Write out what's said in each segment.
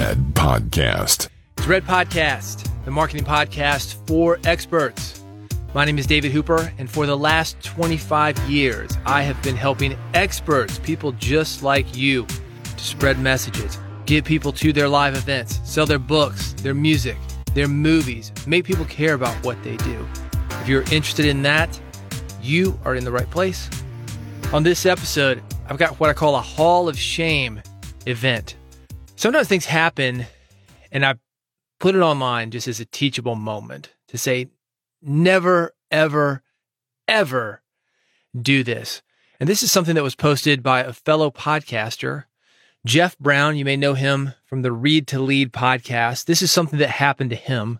Red Podcast. It's Red Podcast, the marketing podcast for experts. My name is David Hooper, and for the last 25 years, I have been helping experts, people just like you, to spread messages, get people to their live events, sell their books, their music, their movies, make people care about what they do. If you're interested in that, you are in the right place. On this episode, I've got what I call a Hall of Shame event. Sometimes things happen, and I put it online just as a teachable moment to say, never, ever, ever do this. And this is something that was posted by a fellow podcaster, Jeff Brown. You may know him from the Read to Lead podcast. This is something that happened to him.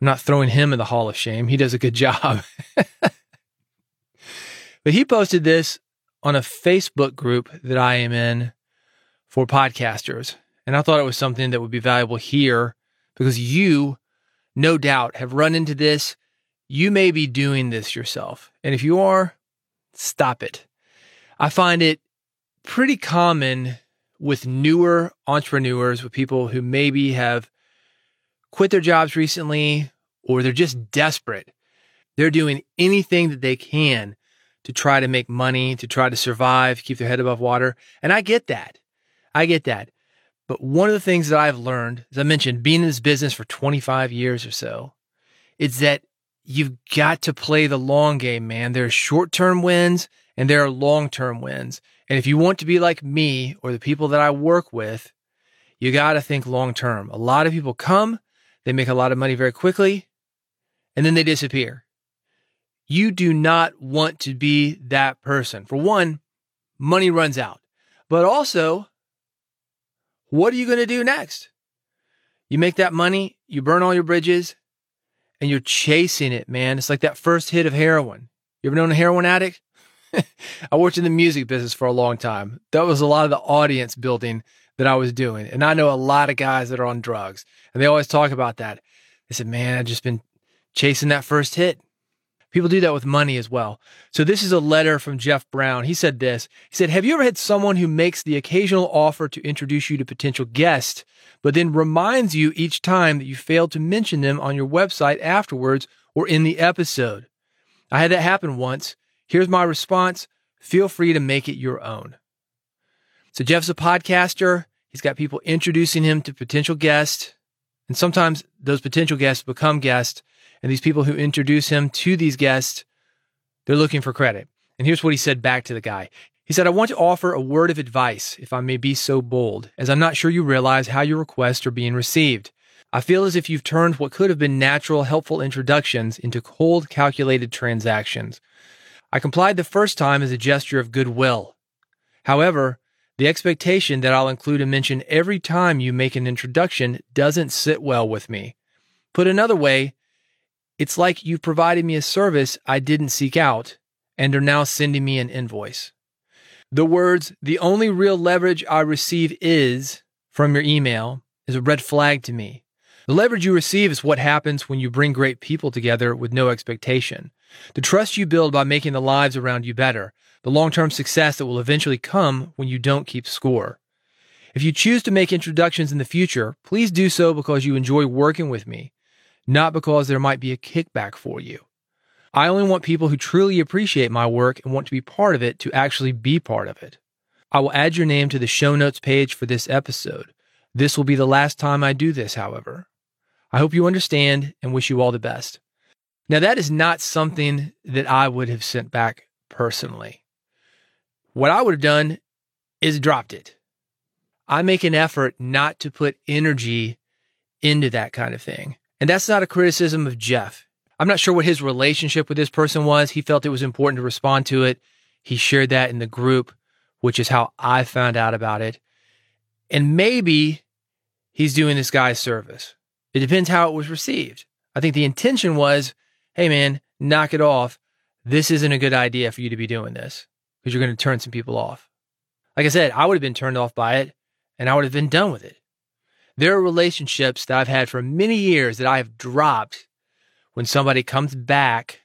I'm not throwing him in the Hall of Shame. He does a good job. but he posted this on a Facebook group that I am in for podcasters. And I thought it was something that would be valuable here because you, no doubt, have run into this. You may be doing this yourself. And if you are, stop it. I find it pretty common with newer entrepreneurs, with people who maybe have quit their jobs recently or they're just desperate. They're doing anything that they can to try to make money, to try to survive, keep their head above water. And I get that. I get that. But one of the things that I've learned, as I mentioned, being in this business for 25 years or so, is that you've got to play the long game, man. There are short term wins and there are long term wins. And if you want to be like me or the people that I work with, you got to think long term. A lot of people come, they make a lot of money very quickly, and then they disappear. You do not want to be that person. For one, money runs out, but also what are you going to do next? You make that money, you burn all your bridges, and you're chasing it, man. It's like that first hit of heroin. You ever known a heroin addict? I worked in the music business for a long time. That was a lot of the audience building that I was doing. And I know a lot of guys that are on drugs, and they always talk about that. They said, man, I've just been chasing that first hit. People do that with money as well. So this is a letter from Jeff Brown. He said this. He said, Have you ever had someone who makes the occasional offer to introduce you to potential guests, but then reminds you each time that you failed to mention them on your website afterwards or in the episode? I had that happen once. Here's my response. Feel free to make it your own. So Jeff's a podcaster. He's got people introducing him to potential guests. And sometimes those potential guests become guests and these people who introduce him to these guests, they're looking for credit. And here's what he said back to the guy. He said, I want to offer a word of advice, if I may be so bold, as I'm not sure you realize how your requests are being received. I feel as if you've turned what could have been natural, helpful introductions into cold, calculated transactions. I complied the first time as a gesture of goodwill. However, the expectation that I'll include a mention every time you make an introduction doesn't sit well with me. Put another way, it's like you've provided me a service I didn't seek out and are now sending me an invoice. The words, the only real leverage I receive is from your email is a red flag to me. The leverage you receive is what happens when you bring great people together with no expectation. The trust you build by making the lives around you better. The long term success that will eventually come when you don't keep score. If you choose to make introductions in the future, please do so because you enjoy working with me not because there might be a kickback for you. I only want people who truly appreciate my work and want to be part of it to actually be part of it. I will add your name to the show notes page for this episode. This will be the last time I do this, however. I hope you understand and wish you all the best. Now, that is not something that I would have sent back personally. What I would have done is dropped it. I make an effort not to put energy into that kind of thing. And that's not a criticism of Jeff. I'm not sure what his relationship with this person was. He felt it was important to respond to it. He shared that in the group, which is how I found out about it. And maybe he's doing this guy's service. It depends how it was received. I think the intention was, hey man, knock it off. This isn't a good idea for you to be doing this because you're going to turn some people off. Like I said, I would have been turned off by it and I would have been done with it. There are relationships that I've had for many years that I have dropped when somebody comes back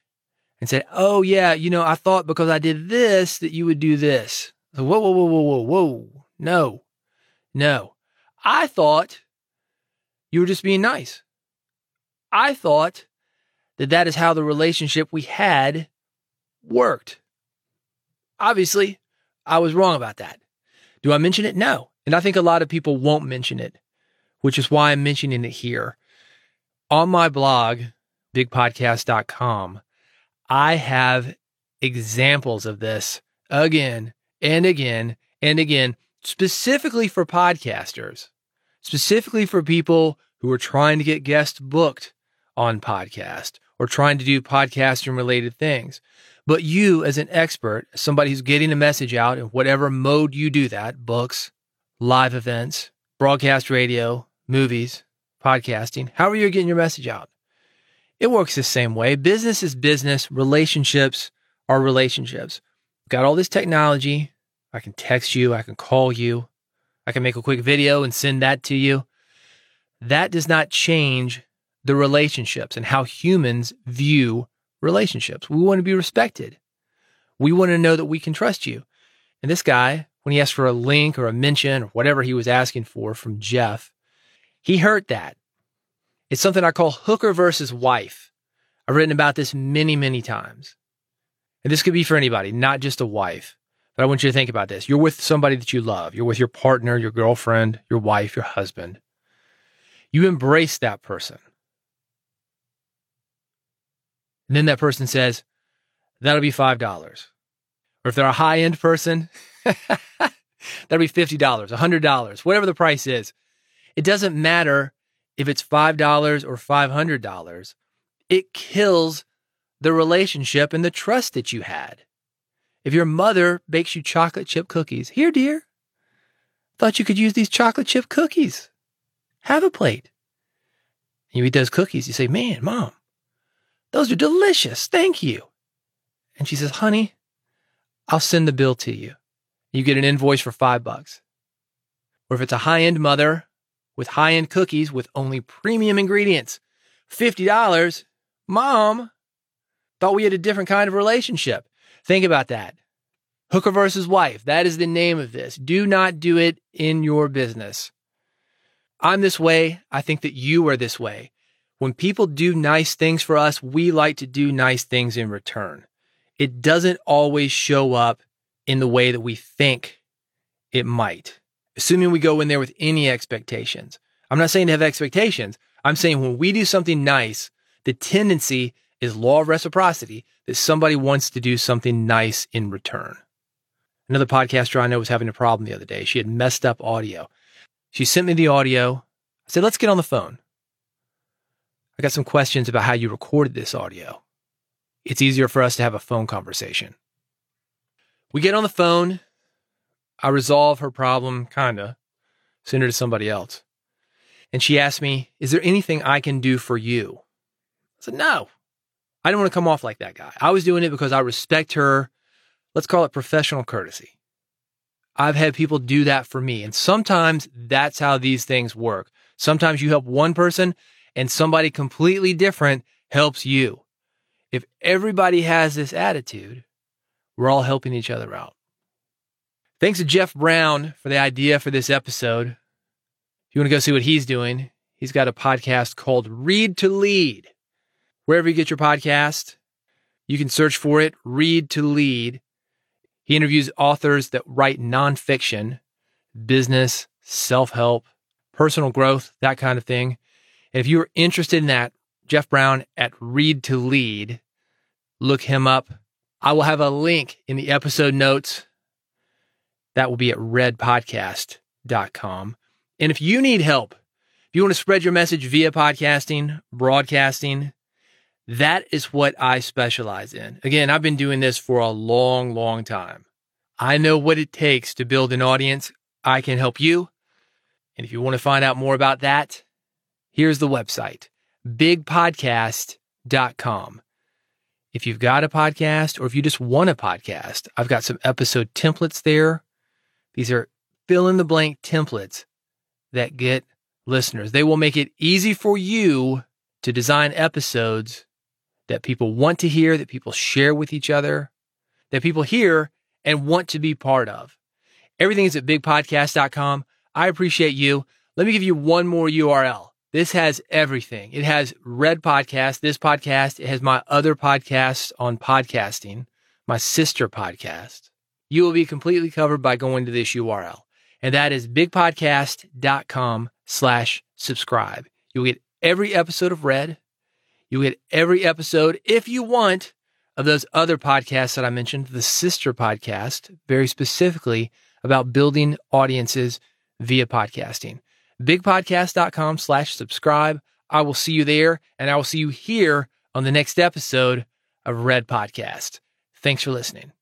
and said, Oh, yeah, you know, I thought because I did this that you would do this. So, whoa, whoa, whoa, whoa, whoa, whoa. No, no. I thought You were just being nice. I thought that that is how the relationship we had worked. Obviously, I was wrong about that. Do I mention it? No. And I think a lot of people won't mention it, which is why I'm mentioning it here. On my blog, bigpodcast.com, I have examples of this again and again and again, specifically for podcasters, specifically for people who are trying to get guests booked on podcast or trying to do podcasting related things. But you, as an expert, somebody who's getting a message out in whatever mode you do that books, live events, broadcast radio, movies, podcasting, however you're getting your message out. It works the same way. Business is business, relationships are relationships. Got all this technology. I can text you, I can call you, I can make a quick video and send that to you. That does not change the relationships and how humans view relationships. We want to be respected. We want to know that we can trust you. And this guy, when he asked for a link or a mention or whatever he was asking for from Jeff, he hurt that. It's something I call hooker versus wife. I've written about this many, many times. And this could be for anybody, not just a wife. But I want you to think about this. You're with somebody that you love. You're with your partner, your girlfriend, your wife, your husband. You embrace that person. And then that person says, that'll be $5. Or if they're a high end person, that'll be $50, $100, whatever the price is. It doesn't matter if it's $5 or $500. It kills the relationship and the trust that you had. If your mother bakes you chocolate chip cookies, here, dear, thought you could use these chocolate chip cookies. Have a plate. You eat those cookies, you say, man, mom, those are delicious. Thank you. And she says, honey, I'll send the bill to you. You get an invoice for five bucks. Or if it's a high end mother with high end cookies with only premium ingredients, $50, mom, thought we had a different kind of relationship. Think about that. Hooker versus wife. That is the name of this. Do not do it in your business. I'm this way. I think that you are this way. When people do nice things for us, we like to do nice things in return. It doesn't always show up in the way that we think it might, assuming we go in there with any expectations. I'm not saying to have expectations. I'm saying when we do something nice, the tendency is law of reciprocity that somebody wants to do something nice in return. Another podcaster I know was having a problem the other day. She had messed up audio. She sent me the audio. I said, let's get on the phone. I got some questions about how you recorded this audio. It's easier for us to have a phone conversation. We get on the phone. I resolve her problem, kinda, send her to somebody else. And she asked me, Is there anything I can do for you? I said, No, I don't want to come off like that guy. I was doing it because I respect her. Let's call it professional courtesy. I've had people do that for me. And sometimes that's how these things work. Sometimes you help one person and somebody completely different helps you. If everybody has this attitude, we're all helping each other out. Thanks to Jeff Brown for the idea for this episode. If you want to go see what he's doing, he's got a podcast called Read to Lead wherever you get your podcast. You can search for it, Read to Lead. He interviews authors that write nonfiction, business, self help, personal growth, that kind of thing. And if you're interested in that, Jeff Brown at Read to Lead, look him up. I will have a link in the episode notes. That will be at redpodcast.com. And if you need help, if you want to spread your message via podcasting, broadcasting, that is what I specialize in. Again, I've been doing this for a long, long time. I know what it takes to build an audience. I can help you. And if you want to find out more about that, here's the website bigpodcast.com. If you've got a podcast or if you just want a podcast, I've got some episode templates there. These are fill in the blank templates that get listeners. They will make it easy for you to design episodes that people want to hear, that people share with each other, that people hear and want to be part of. Everything is at bigpodcast.com. I appreciate you. Let me give you one more URL This has everything. It has Red Podcast, this podcast. It has my other podcast on podcasting, my sister podcast. You will be completely covered by going to this URL. And that is bigpodcast.com slash subscribe. You'll get every episode of Red. You'll get every episode, if you want, of those other podcasts that I mentioned, the sister podcast, very specifically about building audiences via podcasting. Bigpodcast.com slash subscribe. I will see you there and I will see you here on the next episode of Red Podcast. Thanks for listening.